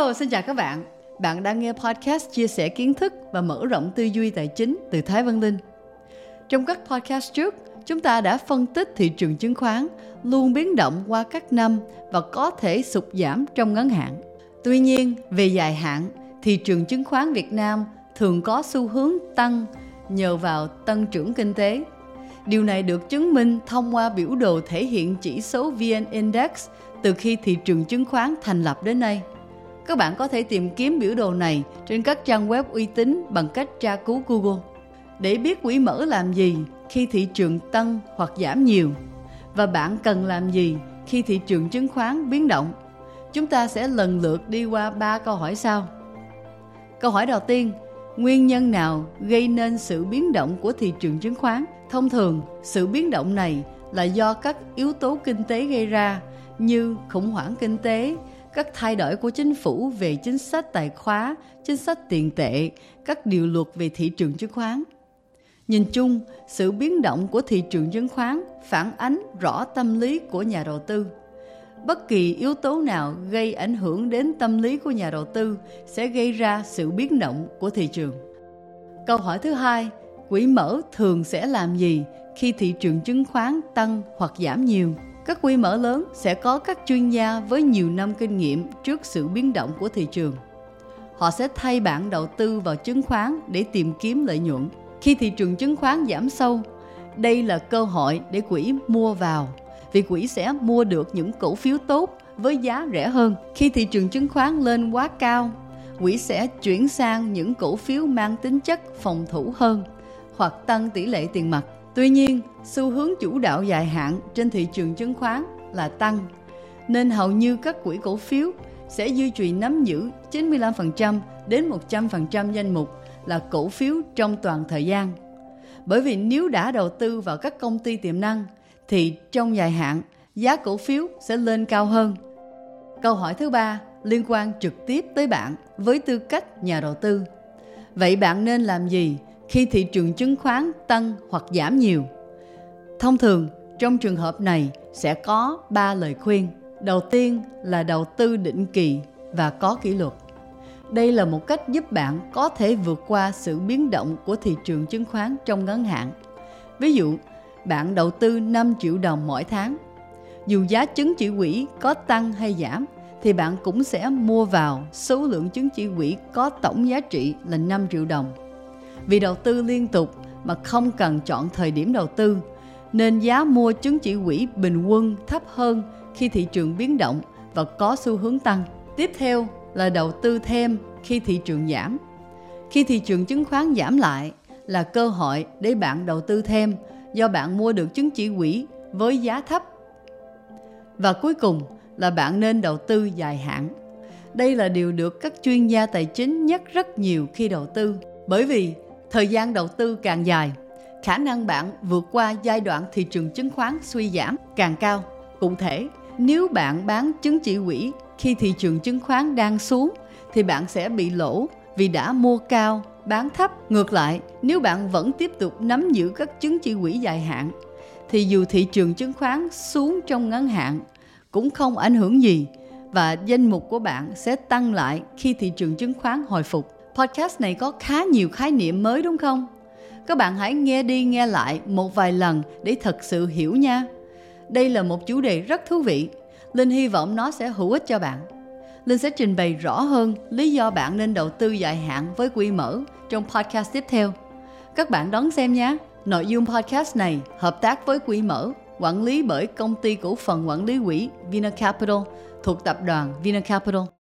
Hello, xin chào các bạn. Bạn đang nghe podcast chia sẻ kiến thức và mở rộng tư duy tài chính từ Thái Văn Linh. Trong các podcast trước, chúng ta đã phân tích thị trường chứng khoán luôn biến động qua các năm và có thể sụt giảm trong ngắn hạn. Tuy nhiên, về dài hạn, thị trường chứng khoán Việt Nam thường có xu hướng tăng nhờ vào tăng trưởng kinh tế. Điều này được chứng minh thông qua biểu đồ thể hiện chỉ số VN Index từ khi thị trường chứng khoán thành lập đến nay. Các bạn có thể tìm kiếm biểu đồ này trên các trang web uy tín bằng cách tra cứu Google. Để biết quỹ mở làm gì khi thị trường tăng hoặc giảm nhiều và bạn cần làm gì khi thị trường chứng khoán biến động. Chúng ta sẽ lần lượt đi qua ba câu hỏi sau. Câu hỏi đầu tiên, nguyên nhân nào gây nên sự biến động của thị trường chứng khoán? Thông thường, sự biến động này là do các yếu tố kinh tế gây ra như khủng hoảng kinh tế, các thay đổi của chính phủ về chính sách tài khóa, chính sách tiền tệ, các điều luật về thị trường chứng khoán. Nhìn chung, sự biến động của thị trường chứng khoán phản ánh rõ tâm lý của nhà đầu tư. Bất kỳ yếu tố nào gây ảnh hưởng đến tâm lý của nhà đầu tư sẽ gây ra sự biến động của thị trường. Câu hỏi thứ hai, quỹ mở thường sẽ làm gì khi thị trường chứng khoán tăng hoặc giảm nhiều? Các quỹ mở lớn sẽ có các chuyên gia với nhiều năm kinh nghiệm trước sự biến động của thị trường. Họ sẽ thay bản đầu tư vào chứng khoán để tìm kiếm lợi nhuận. Khi thị trường chứng khoán giảm sâu, đây là cơ hội để quỹ mua vào vì quỹ sẽ mua được những cổ phiếu tốt với giá rẻ hơn. Khi thị trường chứng khoán lên quá cao, quỹ sẽ chuyển sang những cổ phiếu mang tính chất phòng thủ hơn hoặc tăng tỷ lệ tiền mặt. Tuy nhiên, xu hướng chủ đạo dài hạn trên thị trường chứng khoán là tăng, nên hầu như các quỹ cổ phiếu sẽ duy trì nắm giữ 95% đến 100% danh mục là cổ phiếu trong toàn thời gian. Bởi vì nếu đã đầu tư vào các công ty tiềm năng thì trong dài hạn giá cổ phiếu sẽ lên cao hơn. Câu hỏi thứ ba liên quan trực tiếp tới bạn với tư cách nhà đầu tư. Vậy bạn nên làm gì khi thị trường chứng khoán tăng hoặc giảm nhiều. Thông thường, trong trường hợp này sẽ có 3 lời khuyên. Đầu tiên là đầu tư định kỳ và có kỷ luật. Đây là một cách giúp bạn có thể vượt qua sự biến động của thị trường chứng khoán trong ngắn hạn. Ví dụ, bạn đầu tư 5 triệu đồng mỗi tháng. Dù giá chứng chỉ quỹ có tăng hay giảm thì bạn cũng sẽ mua vào số lượng chứng chỉ quỹ có tổng giá trị là 5 triệu đồng vì đầu tư liên tục mà không cần chọn thời điểm đầu tư, nên giá mua chứng chỉ quỹ bình quân thấp hơn khi thị trường biến động và có xu hướng tăng. Tiếp theo là đầu tư thêm khi thị trường giảm. Khi thị trường chứng khoán giảm lại là cơ hội để bạn đầu tư thêm, do bạn mua được chứng chỉ quỹ với giá thấp. Và cuối cùng là bạn nên đầu tư dài hạn. Đây là điều được các chuyên gia tài chính nhắc rất nhiều khi đầu tư, bởi vì thời gian đầu tư càng dài, khả năng bạn vượt qua giai đoạn thị trường chứng khoán suy giảm càng cao. Cụ thể, nếu bạn bán chứng chỉ quỹ khi thị trường chứng khoán đang xuống thì bạn sẽ bị lỗ vì đã mua cao, bán thấp. Ngược lại, nếu bạn vẫn tiếp tục nắm giữ các chứng chỉ quỹ dài hạn thì dù thị trường chứng khoán xuống trong ngắn hạn cũng không ảnh hưởng gì và danh mục của bạn sẽ tăng lại khi thị trường chứng khoán hồi phục podcast này có khá nhiều khái niệm mới đúng không? Các bạn hãy nghe đi nghe lại một vài lần để thật sự hiểu nha. Đây là một chủ đề rất thú vị. Linh hy vọng nó sẽ hữu ích cho bạn. Linh sẽ trình bày rõ hơn lý do bạn nên đầu tư dài hạn với quỹ mở trong podcast tiếp theo. Các bạn đón xem nhé. Nội dung podcast này hợp tác với quỹ mở, quản lý bởi công ty cổ phần quản lý quỹ Vina Capital thuộc tập đoàn Vina Capital.